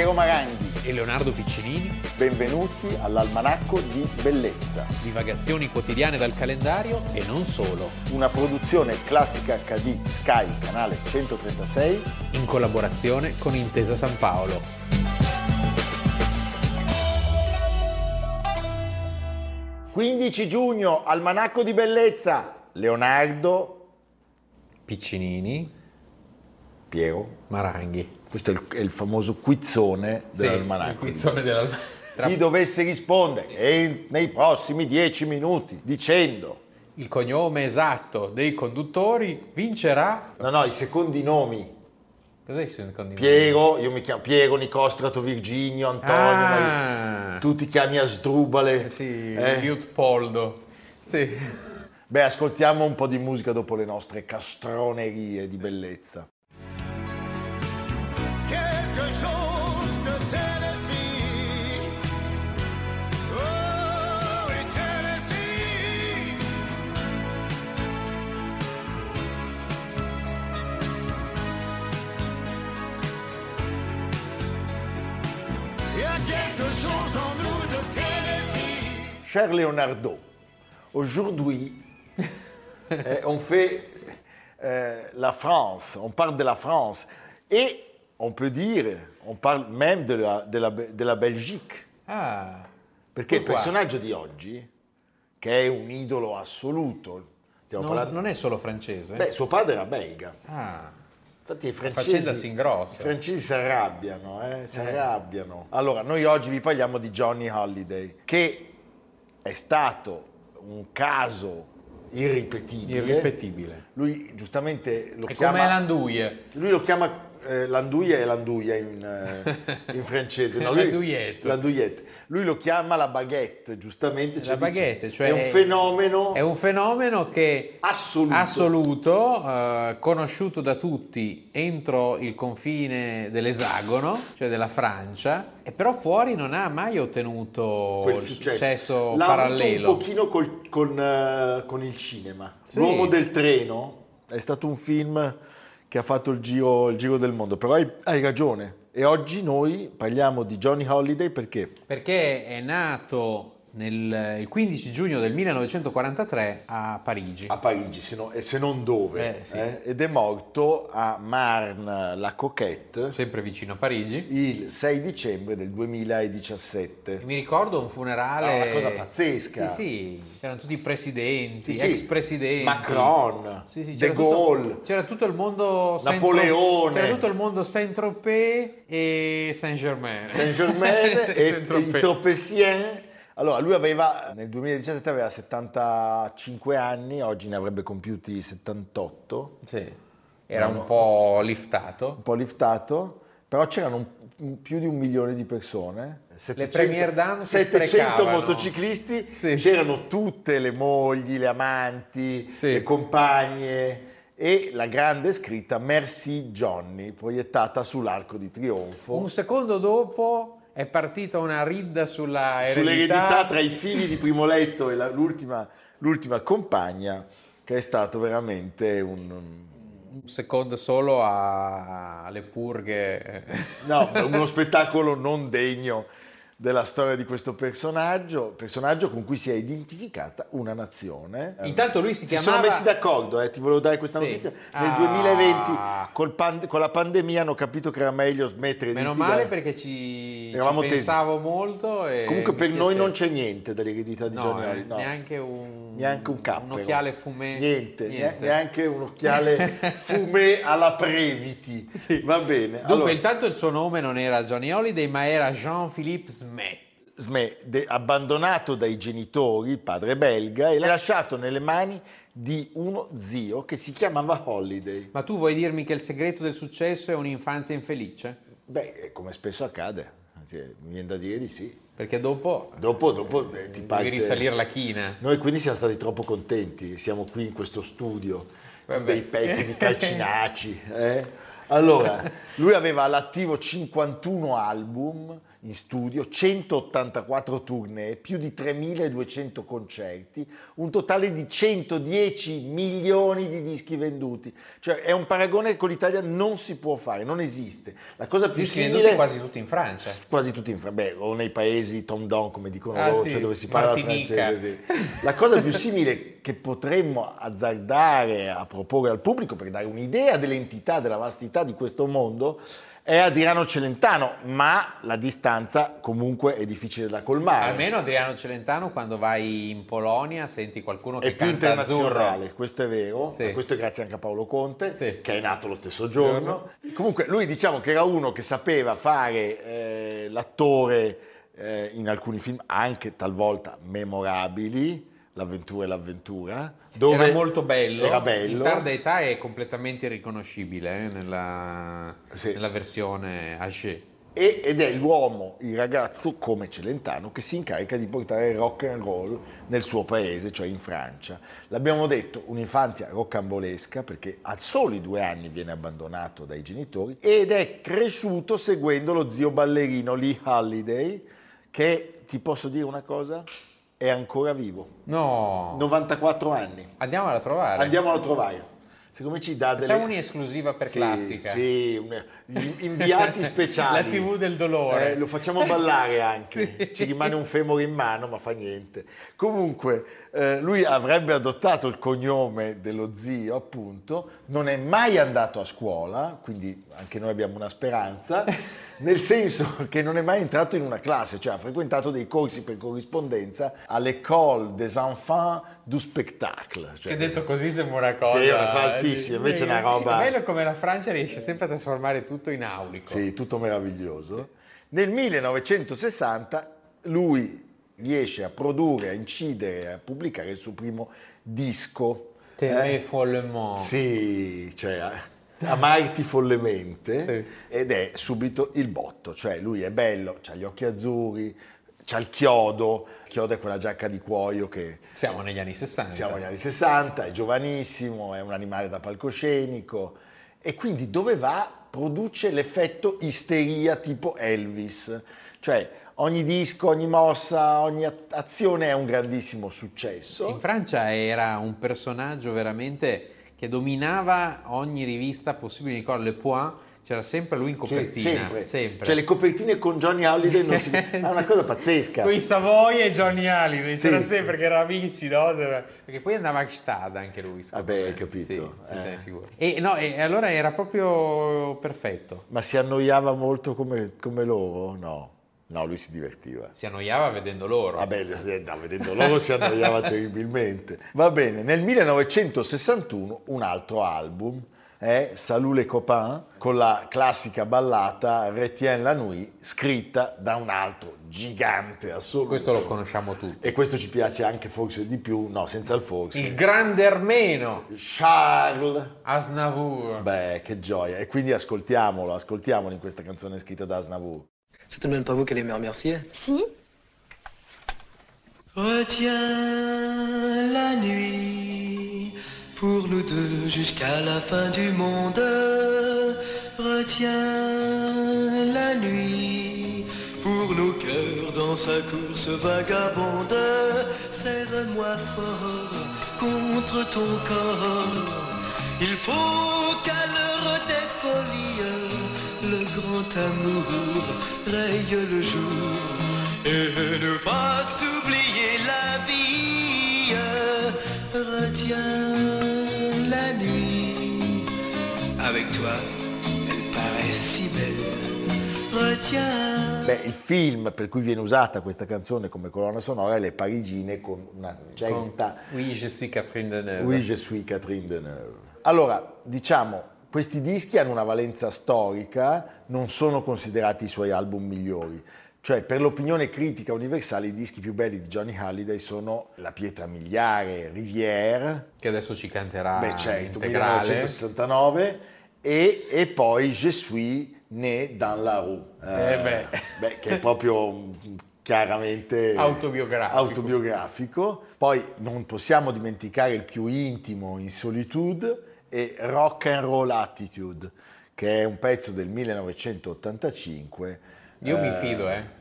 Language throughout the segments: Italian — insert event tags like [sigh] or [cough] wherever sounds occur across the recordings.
Piero Maranghi. e Leonardo Piccinini, Benvenuti all'Almanacco di Bellezza, divagazioni quotidiane dal calendario e non solo, una produzione classica HD Sky, canale 136. in collaborazione con Intesa San Paolo. «15 giugno, Almanacco di Bellezza». Leonardo, Piccinini, Piero. Maranghi. Questo è il, è il famoso quizzone dell'Almanacco. il quizzone della... tra- Chi dovesse rispondere nei prossimi 10 minuti dicendo Il cognome esatto dei conduttori vincerà... No, no, i secondi nomi. Cos'è il secondo Piero, io mi chiamo Piero, Nicostrato, Virginio, Antonio, Ah. tu ti chiami Asdrubale. Eh Sì, eh? Liutpoldo. Sì. Beh, ascoltiamo un po' di musica dopo le nostre castronerie di bellezza. Cher Leonardo, aujourd'hui, [laughs] eh, on fait euh, la France, on parle de la France et on peut dire, on parle même de la, de la- de la Belgique. Ah, Perché il personaggio di oggi, che è un idolo assoluto, non, parlando- non è solo francese? Beh, suo padre era belga. Ah, Infatti i francesi, si ingrossa. i francesi si arrabbiano, eh, si arrabbiano. Allora, noi oggi vi parliamo di Johnny Holiday, che è stato un caso irripetibile. irripetibile. Lui giustamente lo È chiama... come l'anduie. Lui lo chiama eh, l'anduia e l'anduia in, eh, in [laughs] francese. No, lui- L'andouillette. l'andouillette. Lui lo chiama la baguette, giustamente. cioè La dice, baguette, cioè è un fenomeno È un fenomeno che assoluto. assoluto, eh, conosciuto da tutti entro il confine dell'esagono, cioè della Francia, e però fuori non ha mai ottenuto quel successo, successo L'ha parallelo. un pochino col- con, eh, con il cinema. Sì. L'uomo del treno è stato un film che ha fatto il giro, il giro del mondo, però hai, hai ragione. E oggi noi parliamo di Johnny Holiday perché? Perché è nato nel, il 15 giugno del 1943 a Parigi. A Parigi, se, no- se non dove. Eh, sì. eh? Ed è morto a Marne-la-Coquette Sempre vicino a Parigi. il 6 dicembre del 2017. E mi ricordo un funerale. No, una cosa pazzesca. Sì, sì, c'erano tutti i presidenti, Sì, ex presidenti. Macron, Sì, sì, De Gaulle. Tutto, c'era tutto il mondo. Napoleone. C'era tutto il mondo Saint-Tropez e Saint-Germain. Saint-Germain [laughs] e, e i Saint-Tropez. Allora, lui aveva, nel 2017 aveva 75 anni, oggi ne avrebbe compiuti 78, Sì. Era un po' liftato. un po' liftato, però c'erano un- un- più di un milione di persone. 700 premiere dame si 700 sprecavano. motociclisti, Sì. c'erano tutte le mogli, le amanti, Sì. le compagne e la grande scritta Merci Johnny, proiettata sull'Arco di Trionfo. Un secondo dopo è partita una ridda sulla eredità. sull'eredità tra i figli di Primo Letto e la- l'ultima, l'ultima compagna, che è stato veramente un, Un secondo solo alle purghe. no, uno spettacolo non degno della storia di questo personaggio, personaggio con cui si è identificata una nazione. Intanto lui si si chiamava. sono messi d'accordo, eh, ti volevo dare questa Sì. notizia. Nel Ah. 2020, col pan- con la pandemia, hanno capito che era meglio smettere Meno di male litigare. perché ci, ci Eravamo tesi. pensavo molto. E Comunque per noi non c'è niente dall'eredità di No, Johnny eh, Hallyday, no. neanche un, neanche un cappero. un occhiale fumé. Niente, ne- neanche un occhiale [laughs] fumé alla Previti. Va bene. Dunque, allora, intanto il suo nome non era Johnny Holiday, ma era Jean-Philippe Smet. Sme- de- abbandonato dai genitori, padre belga, e lasciato nelle mani di uno zio che si chiamava Holiday. Ma tu vuoi dirmi che il segreto del successo è un'infanzia infelice? Beh, come spesso accade, mi viene da dire di sì. Perché dopo Dopo, dopo eh, ti parte... devi risalire la china. Noi quindi siamo stati troppo contenti, siamo qui in questo studio Vabbè. dei pezzi di [laughs] calcinaci. eh. Allora, lui aveva all'attivo 51 album, in studio, 184 tournée, più di 3200 concerti, un totale di 110 milioni di dischi venduti. Cioè è un paragone che con l'Italia non si può fare, non esiste. La cosa più Dischi simile venduti quasi tutti in Francia. quasi tutti in Francia, beh, o nei paesi Tom Don come dicono Ah, loro, sì, cioè dove si parla Martinica. francese. sì. La cosa più simile che potremmo azzardare a proporre al pubblico per dare un'idea dell'entità, della vastità di questo mondo è Adriano Celentano, ma la distanza comunque è difficile da colmare. Almeno Adriano Celentano quando vai in Polonia senti qualcuno che è più internazionale, azzurro. questo è vero, Sì. questo è grazie anche a Paolo Conte, Sì. che è nato lo stesso giorno. Comunque lui diciamo che era uno che sapeva fare eh, l'attore eh, in alcuni film, anche talvolta memorabili, L'avventura e l'avventura, dove Era molto bello. Era bello. In tarda età è completamente riconoscibile eh, nella, Sì. nella versione Haché. Ed è l'uomo, il ragazzo come Celentano, che si incarica di portare il rock and roll nel suo paese, cioè in Francia. L'abbiamo detto, un'infanzia roccambolesca, perché a soli due anni viene abbandonato dai genitori ed è cresciuto seguendo lo zio ballerino Lee Halliday, che, ti posso dire una cosa, è ancora vivo. No, 94 anni. andiamolo a trovare. Andiamolo a trovare. Secondo me ci dà delle... Facciamo un'esclusiva per Sì, classica. Sì, un- gli inviati speciali. La TV del dolore. Eh, lo facciamo ballare [laughs] anche. Ci rimane un femore in mano, ma fa niente. Comunque, eh, lui avrebbe adottato il cognome dello zio, appunto, non è mai andato a scuola, quindi anche noi abbiamo una speranza, [laughs] nel senso che non è mai entrato in una classe, cioè ha frequentato dei corsi per corrispondenza all'École des enfants du spectacle. Cioè, Che detto così sembra una cosa. Sì, una cosa altissima, invece è una roba- È bello come la Francia riesce sempre a trasformare tutto in aulico. Sì, tutto meraviglioso. Nel 1960 lui riesce a produrre, a incidere, a pubblicare il suo primo disco. T'aimais Eh? follement. Sì, cioè amarti follemente Sì. ed è subito il botto, cioè lui è bello, ha gli occhi azzurri, c'ha il chiodo, il chiodo è quella giacca di cuoio che Siamo negli anni 60. siamo negli anni 60, è giovanissimo, è un animale da palcoscenico e quindi dove va produce l'effetto isteria tipo Elvis, cioè ogni disco, ogni mossa, ogni azione è un grandissimo successo. In Francia era un personaggio veramente che dominava ogni rivista possibile. Ricordo Le Point, c'era sempre lui in copertina. sempre. sempre. Cioè le copertine con Johnny Halliday non si... [laughs] è una cosa pazzesca. Con i Savoy e Johnny Halliday, Sì. c'era sempre che erano amici, no? Perché poi andava a Gstad anche lui. Vabbè, me. hai capito. Sì, sì, Eh. sì, sicuro. E, no, e allora era proprio perfetto. Ma si annoiava molto come, come loro? No, no, lui si divertiva. Si annoiava vedendo loro. Vabbè, eh, no, vedendo loro si annoiava [laughs] terribilmente. Va bene, nel 1961 un altro album è Salut les copains con la classica ballata Retiens la nuit scritta da un altro gigante assoluto. Questo lo conosciamo tutti. E questo ci piace anche forse di più, no, senza il forse. Il grande armeno Charles. Asnavour. Beh, che gioia. E quindi ascoltiamolo, ascoltiamolo in questa canzone scritta da Aznavour. C'est tout de même pas vous qui allez me remercier. Si, Retiens la nuit pour nous deux jusqu'à la fin du monde. Retiens la nuit pour nos cœurs dans sa course vagabonde. Serre-moi fort contre ton corps. Il faut qu'à l'heure des folies, le grand amour raye le jour et ne pas oublier la vie. Retiens Beh, il film per cui viene usata questa canzone come colonna sonora è Le Parigine con una Con- certa Oui, je suis Catherine Deneuve. Oui, je suis Catherine Deneuve. Allora, diciamo, questi dischi hanno una valenza storica, non sono considerati i suoi album migliori. Cioè, per l'opinione critica universale, i dischi più belli di Johnny Halliday sono La pietra miliare, Rivière, Che adesso ci canterà beh certo, integrale. 1969, e, e poi Je suis né dans la rue, Eh beh. beh, che è proprio mm, chiaramente Autobiografico. autobiografico. Poi non possiamo dimenticare il più intimo in Solitude e Rock and Roll Attitude, che è un pezzo del 1985 Io mi fido, eh.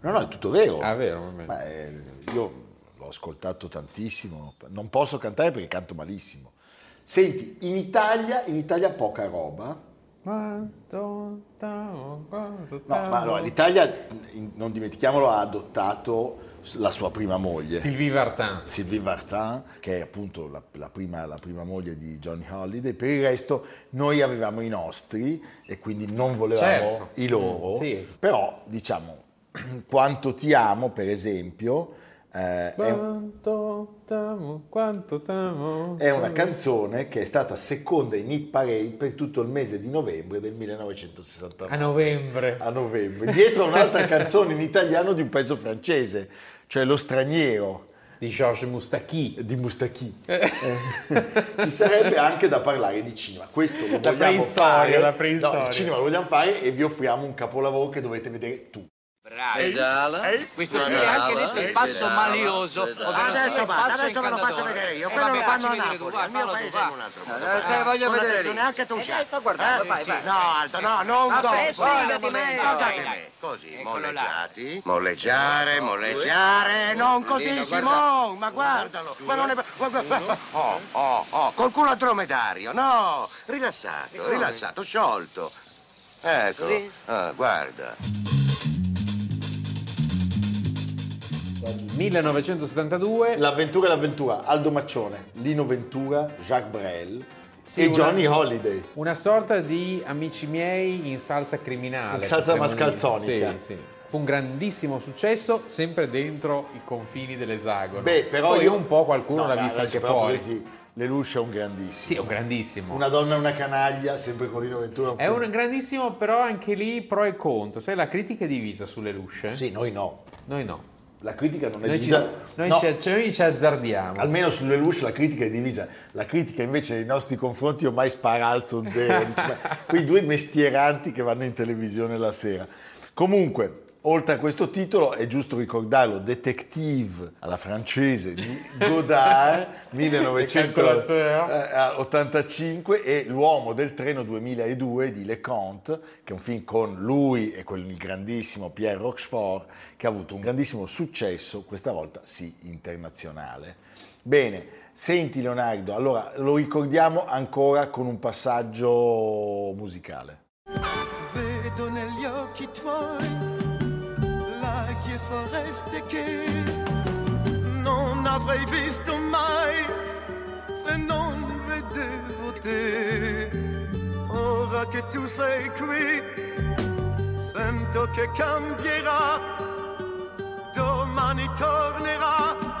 No, no, è tutto vero. Ah, vero, va bene. Ma, eh, io l'ho ascoltato tantissimo, non posso cantare perché canto malissimo. Senti, in Italia, in Italia poca roba. Quanto t'amo, quanto No, ma allora, l'Italia, non dimentichiamolo, ha adottato la sua prima moglie. Sylvie Vartan. Sylvie Vartan, che è appunto la, la prima, la prima moglie di Johnny Holiday, per il resto noi avevamo i nostri e quindi non volevamo Certo. i loro, Sì. però diciamo [clears throat] quanto ti amo per esempio eh, Quanto t'amo, quanto t'amo. è una canzone che è stata seconda in hit parade per tutto il mese di novembre del 1969 A novembre. a novembre, dietro a un'altra canzone in italiano di un pezzo francese, cioè Lo straniero Di Georges Moustaki. di Moustaki. Eh, Ci sarebbe anche da parlare di cinema. Questo lo La vogliamo fare. la preistoria. No, il cinema lo vogliamo fare e vi offriamo un capolavoro che dovete vedere tu. Questo qui è anche detto il passo malioso. Adesso basta, adesso ve lo faccio vedere io. Quello lo fanno a Napoli, al mio paese è un altro. Eh, voglio Con vedere lì. anche tu Eh, c'hai. sto guardando, vai, vai. No, Alto, no, non sbrigati, Guarda, me. guardate Vai, me. Così, molleggiati. Molleggiare, molleggiare. Non così, Dino, Simon, ma guardalo. Ma non è... Oh, oh, oh, col culo a dromedario. No, rilassato, rilassato, sciolto. Ecco, ah, guarda. 1972. L'avventura è l'avventura. Aldo Maccione, Lino Ventura, Jacques Brel Sì, e una- Johnny Holiday. Una sorta di amici miei in salsa criminale. In salsa mascalzonica. Sì, sì. Fu un grandissimo successo, sempre dentro i confini dell'esagono. Beh, però Poi io un po' qualcuno No, l'ha no, vista anche fuori. così, Lelouch è un grandissimo. Sì, è un grandissimo. Una donna e una canaglia, sempre con Lino Ventura. È un grandissimo, però anche lì pro e contro. Sai, la critica è divisa sulle lusce? Sì, noi no. Noi no. La critica non è Noi ci, divisa. noi no, ci- cioè, noi ci azzardiamo. Almeno sulle luce la critica è divisa. La critica invece nei nostri confronti ormai spara alzo zero. Dici, [laughs] quei due mestieranti che vanno in televisione la sera. Comunque, oltre a questo titolo, è giusto ricordarlo, Detective alla francese di Godard, [laughs] 1985, e L'uomo del treno 2002 di Leconte, che è un film con lui e con il grandissimo Pierre Rochefort, che ha avuto un grandissimo successo, questa volta sì internazionale. Bene, senti Leonardo, allora lo ricordiamo ancora con un passaggio musicale. Foreste che non avrei visto mai se non vedevo te. Ora che tu sei qui, sento che cambierà, domani tornerà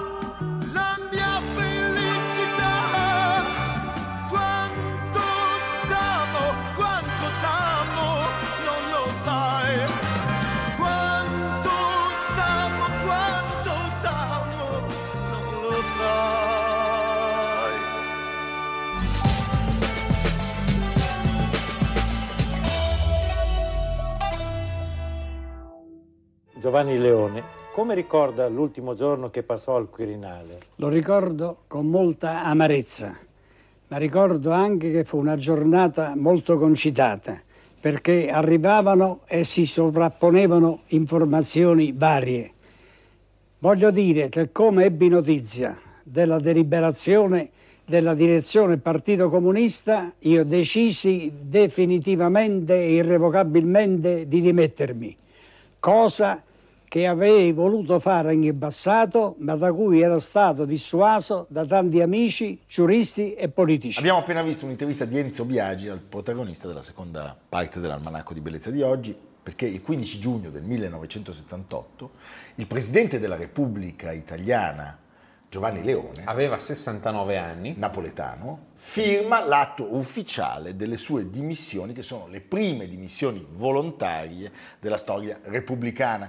Giovanni Leone, come ricorda l'ultimo giorno che passò al Quirinale? Lo ricordo con molta amarezza, ma ricordo anche che fu una giornata molto concitata, perché arrivavano e si sovrapponevano informazioni varie. Voglio dire che come ebbi notizia della deliberazione della direzione Partito Comunista, io decisi definitivamente e irrevocabilmente di dimettermi, cosa che avevo voluto fare in passato, ma da cui ero stato dissuaso da tanti amici, giuristi e politici. Abbiamo appena visto un'intervista di Enzo Biagi al protagonista della seconda parte dell'almanacco di bellezza di oggi, perché il 15 giugno del 1978 il presidente della Repubblica Italiana, Giovanni Leone, Aveva 69 anni. napoletano, firma l'atto ufficiale delle sue dimissioni, che sono le prime dimissioni volontarie della storia repubblicana.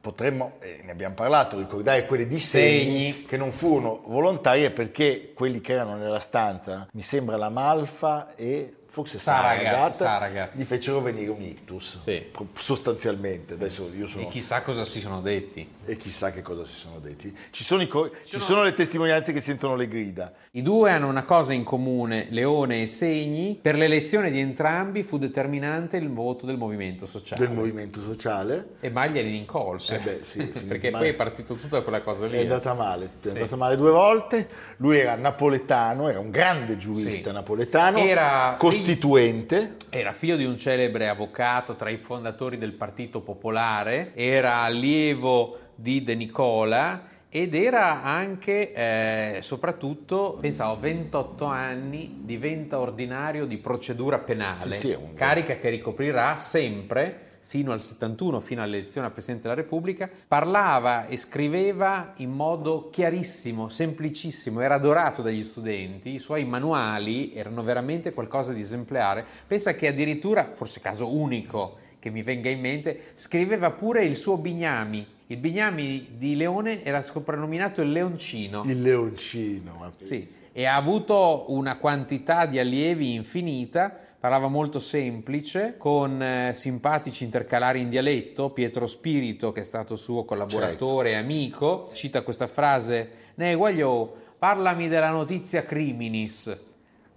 Potremmo, eh, ne abbiamo parlato, ricordare quelle di segni, che non furono volontarie perché quelli che erano nella stanza, mi sembra la Malfa e forse Saragat, Saragat, gli fecero venire un ictus, Sì. sostanzialmente. Adesso io sono... E chissà cosa si sono detti. e chissà che cosa si sono detti. Ci sono, i co- ci sono le testimonianze che sentono le grida. I due hanno una cosa in comune, Leone e Segni. Per l'elezione di entrambi fu determinante il voto del movimento sociale. del movimento sociale. E Maglia li rincolse. Eh beh, sì, [laughs] perché poi è partito tutto da quella cosa lì. È eh. andata male, è andata male due volte. Lui era napoletano, era un grande giurista Sì. napoletano, Era costituente. Era figlio di un celebre avvocato tra i fondatori del Partito Popolare, era allievo di De Nicola ed era anche, eh, soprattutto, pensavo, 28 anni, diventa ordinario di procedura penale, Sì, sì, un- carica che ricoprirà sempre fino al 71, fino all'elezione a Presidente della Repubblica, parlava e scriveva in modo chiarissimo, semplicissimo, era adorato dagli studenti, i suoi manuali erano veramente qualcosa di esemplare. Pensa che addirittura, forse caso unico che mi venga in mente, scriveva pure il suo Bignami. Il Bignami di Leone era soprannominato il Leoncino. Il leoncino. Sì, e ha avuto una quantità di allievi infinita, parlava molto semplice, con eh, simpatici intercalari in dialetto, Pietro Spirito, che è stato suo collaboratore e amico, cita questa frase, Ne guaglio, parlami della notizia criminis.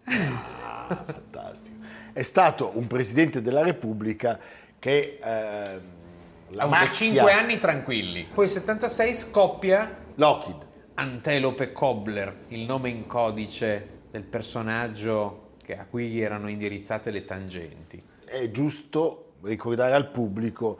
Ah, [laughs] fantastico. È stato un presidente della Repubblica che ehm, la Ha avuto macchia 5 anni tranquilli. Poi nel 76 scoppia Lockheed. Antelope Cobbler, il nome in codice del personaggio che- a cui erano indirizzate le tangenti. È giusto ricordare al pubblico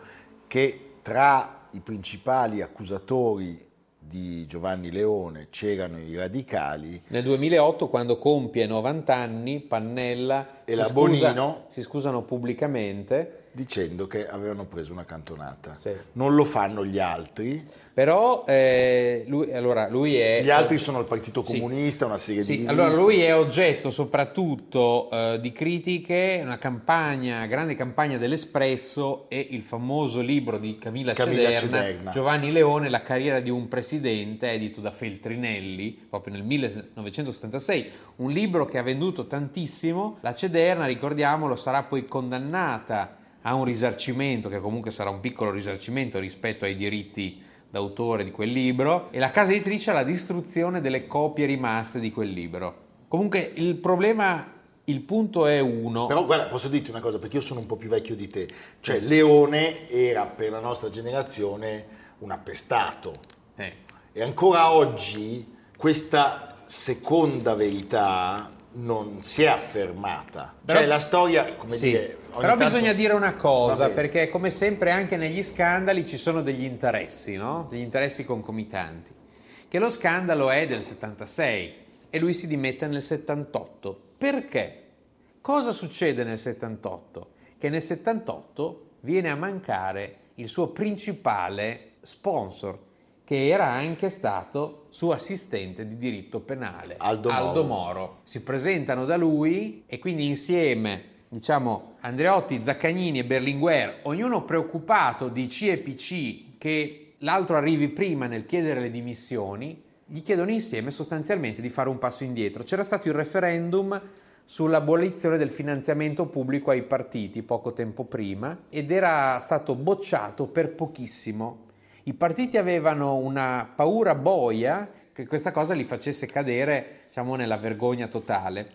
che tra i principali accusatori di Giovanni Leone c'erano i radicali Nel 2008, quando compie 90 anni, Pannella E si, la scusa- Bonino? si scusano pubblicamente, dicendo che avevano preso una cantonata. Sì. Non lo fanno gli altri. però eh, lui, allora, lui è... Gli altri sono il Partito Sì. Comunista, una serie Sì, di allora riviste. lui è oggetto soprattutto eh, di critiche, una campagna, grande campagna dell'Espresso e il famoso libro di Camilla, Camilla Cederna, Cederna. Giovanni Leone, La carriera di un presidente, edito da Feltrinelli, proprio nel 1976, un libro che ha venduto tantissimo. La Cederna, ricordiamolo, sarà poi condannata a un risarcimento, che comunque sarà un piccolo risarcimento rispetto ai diritti d'autore di quel libro, e la casa editrice alla distruzione delle copie rimaste di quel libro. Comunque il problema, il punto è uno. Però guarda, posso dirti una cosa, perché io sono un po' più vecchio di te. Cioè, Leone era per la nostra generazione un appestato. Eh, E ancora oggi questa seconda verità non si è affermata. Però- cioè, la storia, come sì. dire... Però tanto- bisogna dire una cosa, perché come sempre anche negli scandali ci sono degli interessi, no? Degli interessi concomitanti. Che lo scandalo è del 76 e lui si dimette nel 78. Perché? Cosa succede nel 78? Che nel 78 viene a mancare il suo principale sponsor, che era anche stato suo assistente di diritto penale, Aldo Moro. Moro. Si presentano da lui e quindi insieme, diciamo, Andreotti, Zaccagnini e Berlinguer, ognuno preoccupato di C e PC che l'altro arrivi prima nel chiedere le dimissioni, gli chiedono insieme sostanzialmente di fare un passo indietro. C'era stato il referendum sull'abolizione del finanziamento pubblico ai partiti poco tempo prima ed era stato bocciato per pochissimo. I partiti avevano una paura boia che questa cosa li facesse cadere diciamo, nella vergogna totale.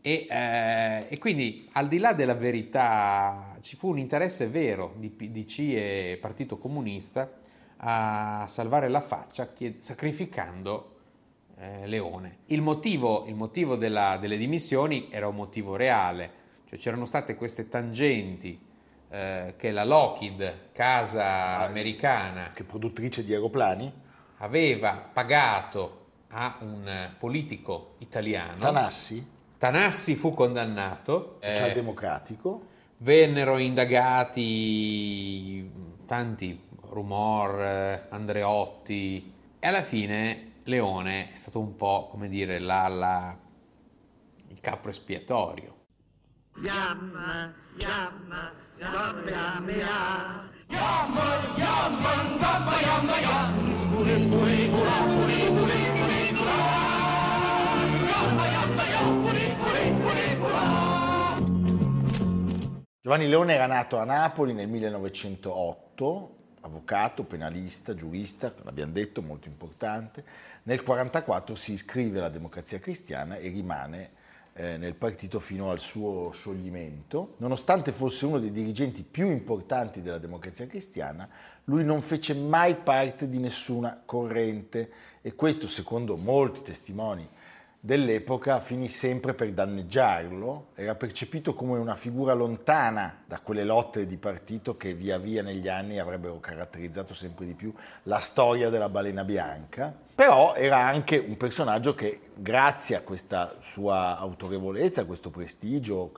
E, eh, e quindi al di là della verità ci fu un interesse vero di PDC e Partito Comunista a salvare la faccia chied- sacrificando eh, Leone. Il motivo, il motivo della- delle dimissioni era un motivo reale, cioè c'erano state queste tangenti eh, che la Lockheed, casa americana, Che produttrice di aeroplani? aveva pagato a un eh, politico italiano. Tanassi, Tanassi fu condannato, eh, socialdemocratico. vennero indagati tanti, Rumor, eh, Andreotti, e alla fine Leone è stato un po', come dire, la- la- il capo espiatorio. Yamma, yamma, Giovanni Leone era nato a Napoli nel 1908, avvocato, penalista, giurista, l'abbiamo detto, molto importante. Nel 1944 si iscrive alla Democrazia Cristiana e rimane eh, nel partito fino al suo scioglimento. Nonostante fosse uno dei dirigenti più importanti della Democrazia Cristiana, lui non fece mai parte di nessuna corrente e questo, secondo molti testimoni dell'epoca, finì sempre per danneggiarlo. Era percepito come una figura lontana da quelle lotte di partito che via via negli anni avrebbero caratterizzato sempre di più la storia della balena bianca. Però era anche un personaggio che, grazie a questa sua autorevolezza, a questo prestigio,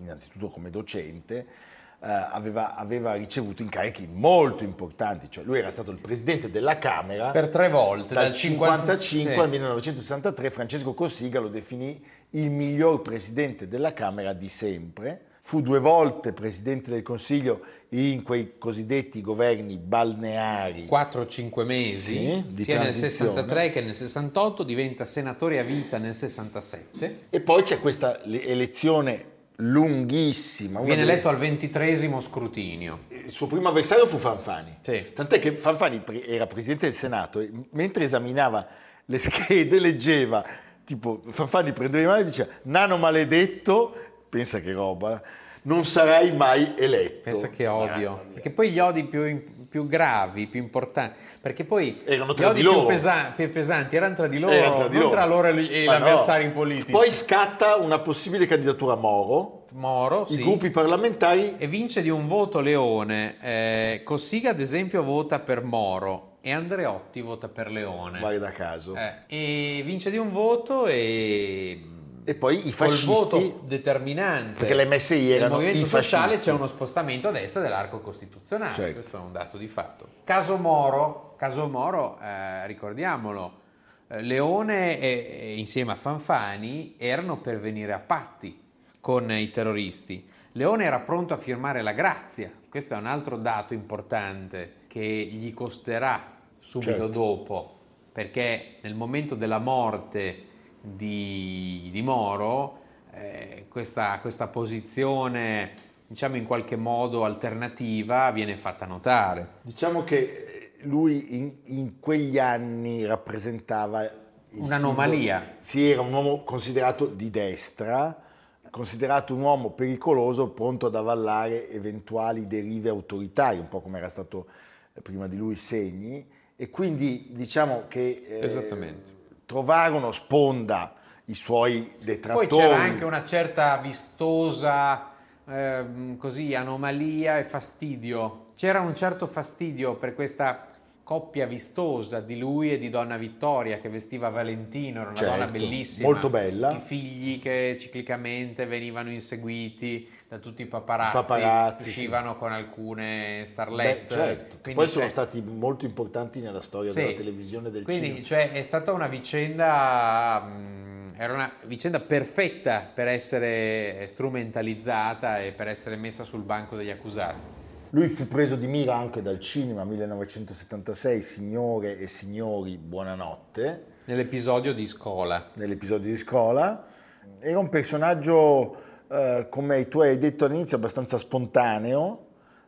innanzitutto come docente, aveva, aveva ricevuto incarichi molto importanti, cioè lui era stato il presidente della Camera Per tre volte, dal dal 50 55 sì. al 1963 Francesco Cossiga lo definì il miglior presidente della Camera di sempre. Fu due volte presidente del Consiglio in quei cosiddetti governi balneari. 4-5 mesi, Sì, sia nel transizione. 63 che nel 68, diventa senatore a vita nel 67, E poi c'è questa le- elezione lunghissima. viene delle- eletto al ventitresimo scrutinio. Il suo primo avversario fu Fanfani. Sì. Tant'è che Fanfani era presidente del Senato e mentre esaminava le schede [laughs] leggeva, tipo Fanfani prendeva in mano e diceva Nano maledetto, pensa che roba, non sarai mai eletto. Pensa che odio. Perché poi gli odi più, più gravi, più importanti, perché poi Erano gli tra odi di loro. più, pesa- più pesanti erano tra di loro, Erano tra di non loro. tra loro e gli Ma no. avversari politici. Poi scatta una possibile candidatura a Moro, Moro, i sì. gruppi parlamentari E vince di un voto Leone. Eh, Cossiga, ad esempio, vota per Moro e Andreotti vota per Leone. guarda caso. Eh, e vince di un voto e E poi i col fascisti, voto determinante perché le MSI erano movimento i sociale fascisti. c'è uno spostamento a destra dell'arco costituzionale, Certo. questo è un dato di fatto. Caso Moro, caso Moro eh, ricordiamolo, eh, Leone e, e insieme a Fanfani erano per venire a patti con i terroristi. Leone era pronto a firmare la grazia, questo è un altro dato importante che gli costerà subito Certo. dopo, perché nel momento della morte di, di Moro, eh, questa, questa posizione, diciamo in qualche modo alternativa, viene fatta notare. Diciamo che lui in, in quegli anni rappresentava Un'anomalia. simbolo- Sì, era un uomo considerato di destra, considerato un uomo pericoloso, pronto ad avallare eventuali derive autoritarie, un po' come era stato eh, prima di lui Segni, e quindi diciamo che eh, Esattamente. Trovarono sponda i suoi detrattori. Poi c'era anche una certa vistosa ehm, così, anomalia e fastidio. C'era un certo fastidio per questa coppia vistosa di lui e di Donna Vittoria che vestiva Valentino, era una Certo, donna bellissima. molto bella. I figli che ciclicamente venivano inseguiti da tutti i paparazzi, Paparazzi, sì. uscivano con alcune Beh, starlet. certo, Quindi, poi sono stati molto importanti nella storia sì. della televisione del Quindi, cinema. cioè, è stata una vicenda, mh, era una vicenda perfetta per essere strumentalizzata e per essere messa sul banco degli accusati. Lui fu preso di mira anche dal cinema 1976, Signore e signori, buonanotte, Nell'episodio di Scola. nell'episodio di scuola. Era un personaggio, eh, come tu hai detto all'inizio, abbastanza spontaneo,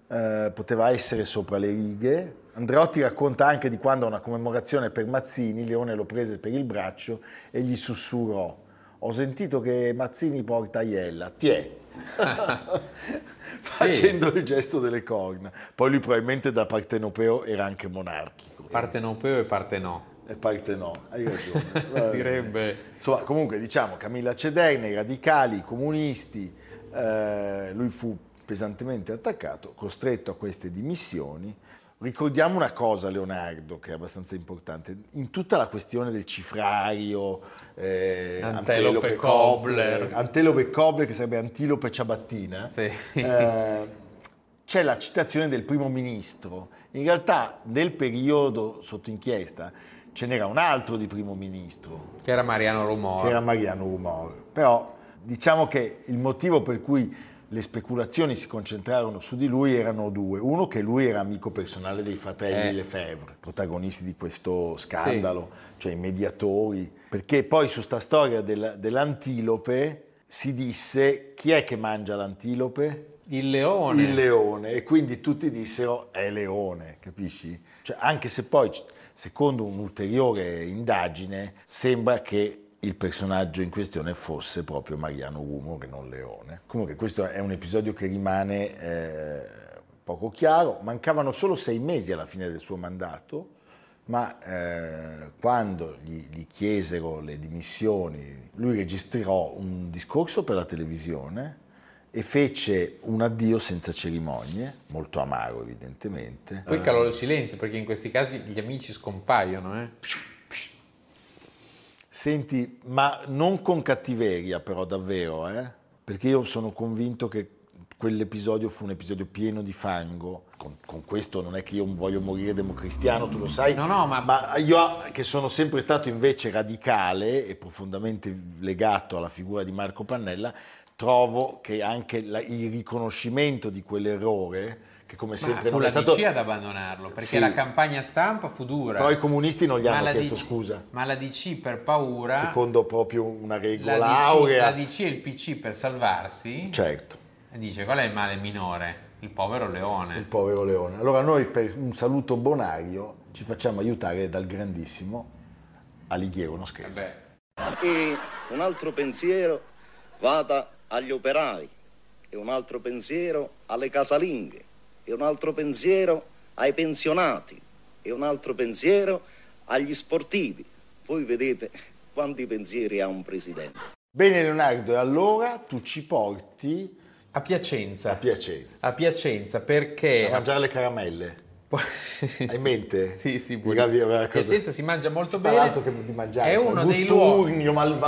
eh, poteva essere sopra le righe. Andreotti racconta anche di quando a una commemorazione per Mazzini, Leone lo prese per il braccio e gli sussurrò, ho sentito che Mazzini porta Iella, tiè. [laughs] [laughs] Facendo il gesto delle corna. Poi lui probabilmente da partenopeo era anche monarchico. Parte Nopeo e parte no. E parte no, hai ragione. [laughs] Direbbe. Insomma, comunque diciamo Camilla Cederna, i radicali, i comunisti, eh, lui fu pesantemente attaccato, costretto a queste dimissioni. Ricordiamo una cosa, Leonardo, che è abbastanza importante. In tutta la questione del cifrario, eh, Antelope Cobbler. Antelope Cobbler, che sarebbe Antilope Ciabattina, Sì. eh, c'è la citazione del primo ministro. In realtà, nel periodo sotto inchiesta, ce n'era un altro di primo ministro, Che era Mariano Rumor. che era Mariano Rumor. Però diciamo che il motivo per cui le speculazioni si concentrarono su di lui erano due. Uno che lui era amico personale dei fratelli Eh. Lefebvre, protagonisti di questo scandalo, cioè i mediatori. Perché poi su sta storia del- dell'antilope si disse chi è che mangia l'antilope? Il leone. Il leone. E quindi tutti dissero è leone, capisci? Cioè, anche se poi, secondo un'ulteriore indagine, sembra che il personaggio in questione fosse proprio Mariano Umo che non Leone. Comunque questo è un episodio che rimane eh, poco chiaro. Mancavano solo sei mesi alla fine del suo mandato, ma eh, quando gli, gli chiesero le dimissioni, lui registrò un discorso per la televisione e fece un addio senza cerimonie, molto amaro evidentemente. Poi calò il silenzio perché in questi casi gli amici scompaiono. Eh. Senti, ma non con cattiveria però davvero, eh? perché io sono convinto che quell'episodio fu un episodio pieno di fango. Con, con questo non è che io voglio morire democristiano, tu lo sai. No, no, ma- io che sono sempre stato invece radicale e profondamente legato alla figura di Marco Pannella, trovo che anche la- il riconoscimento di quell'errore, che come Ma sempre fu non la è stato... DC ad abbandonarlo perché Sì. la campagna stampa fu dura. Però i comunisti non gli Ma hanno la chiesto DC scusa. Ma la DC per paura, Secondo proprio una regola la, DC, aurea. la DC e il PC per salvarsi, Certo. dice qual è il male minore? Il povero leone. Il povero leone. Allora noi per un saluto bonario ci facciamo aiutare dal grandissimo Alighiero Noschese. E un altro pensiero vada agli operai, e un altro pensiero alle casalinghe, e un altro pensiero ai pensionati, e un altro pensiero agli sportivi. Voi vedete [laughs] quanti pensieri ha un presidente. Bene Leonardo, e allora tu ci porti A Piacenza. a Piacenza A Piacenza perché... a mangiare le caramelle. Hai in mente? [laughs] Sì, sì, cosa- Piacenza si mangia molto Sparato bene. che mangiare. È uno dei luoghi.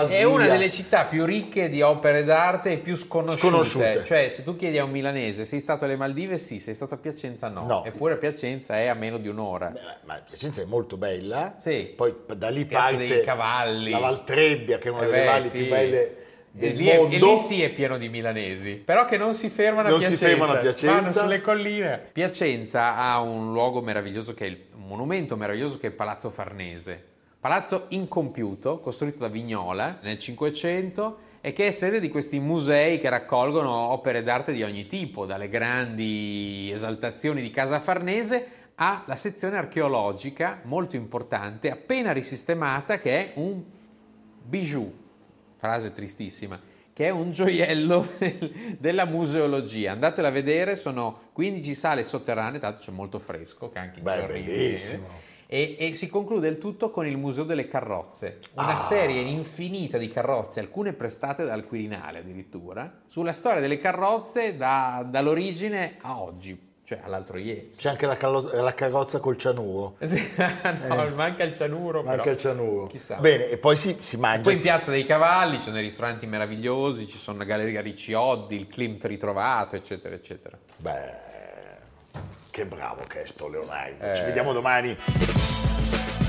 È una delle città più ricche di opere d'arte e più sconosciute. Sconosciute. Cioè, se tu chiedi a un milanese, sei stato alle Maldive? Sì, sei stato a Piacenza? No. No. Eppure Piacenza è a meno di un'ora. Beh, Ma Piacenza è molto bella. Sì. Poi da lì Piazza parte dei Cavalli. la Valtrebbia, che è una Eh delle beh, valli sì. più belle E lì, è- e lì sì è pieno di milanesi, però che non si fermano Non a si Piacenza, fermano a Piacenza. vanno sulle colline. Piacenza ha un luogo meraviglioso che è il, un monumento meraviglioso che è il Palazzo Farnese. Palazzo incompiuto, costruito da Vignola nel Cinquecento e che è sede di questi musei che raccolgono opere d'arte di ogni tipo, dalle grandi esaltazioni di Casa Farnese alla sezione archeologica molto importante, appena risistemata, che è un bijou, frase tristissima, che è un gioiello [laughs] della museologia. Andatela a vedere, sono 15 sale sotterranee, tanto c'è molto fresco, che anche in Beh, bellissimo. E, e si conclude il tutto con il Museo delle Carrozze, Ah. una serie infinita di carrozze, alcune prestate dal Quirinale addirittura, sulla storia delle carrozze da- dall'origine a oggi, cioè all'altro ieri. C'è anche la, callo- la carrozza col cianuro. [laughs] Sì, no, manca il cianuro, Eh. Manca però. il cianuro. Chissà. Bene, e poi si, si mangia. Poi in Piazza dei Cavalli ci sono dei ristoranti meravigliosi, ci sono la Galleria Riccioddi, il Klimt ritrovato, eccetera, eccetera. Beh, che bravo che è sto Leonardo. Eh. Ci vediamo domani.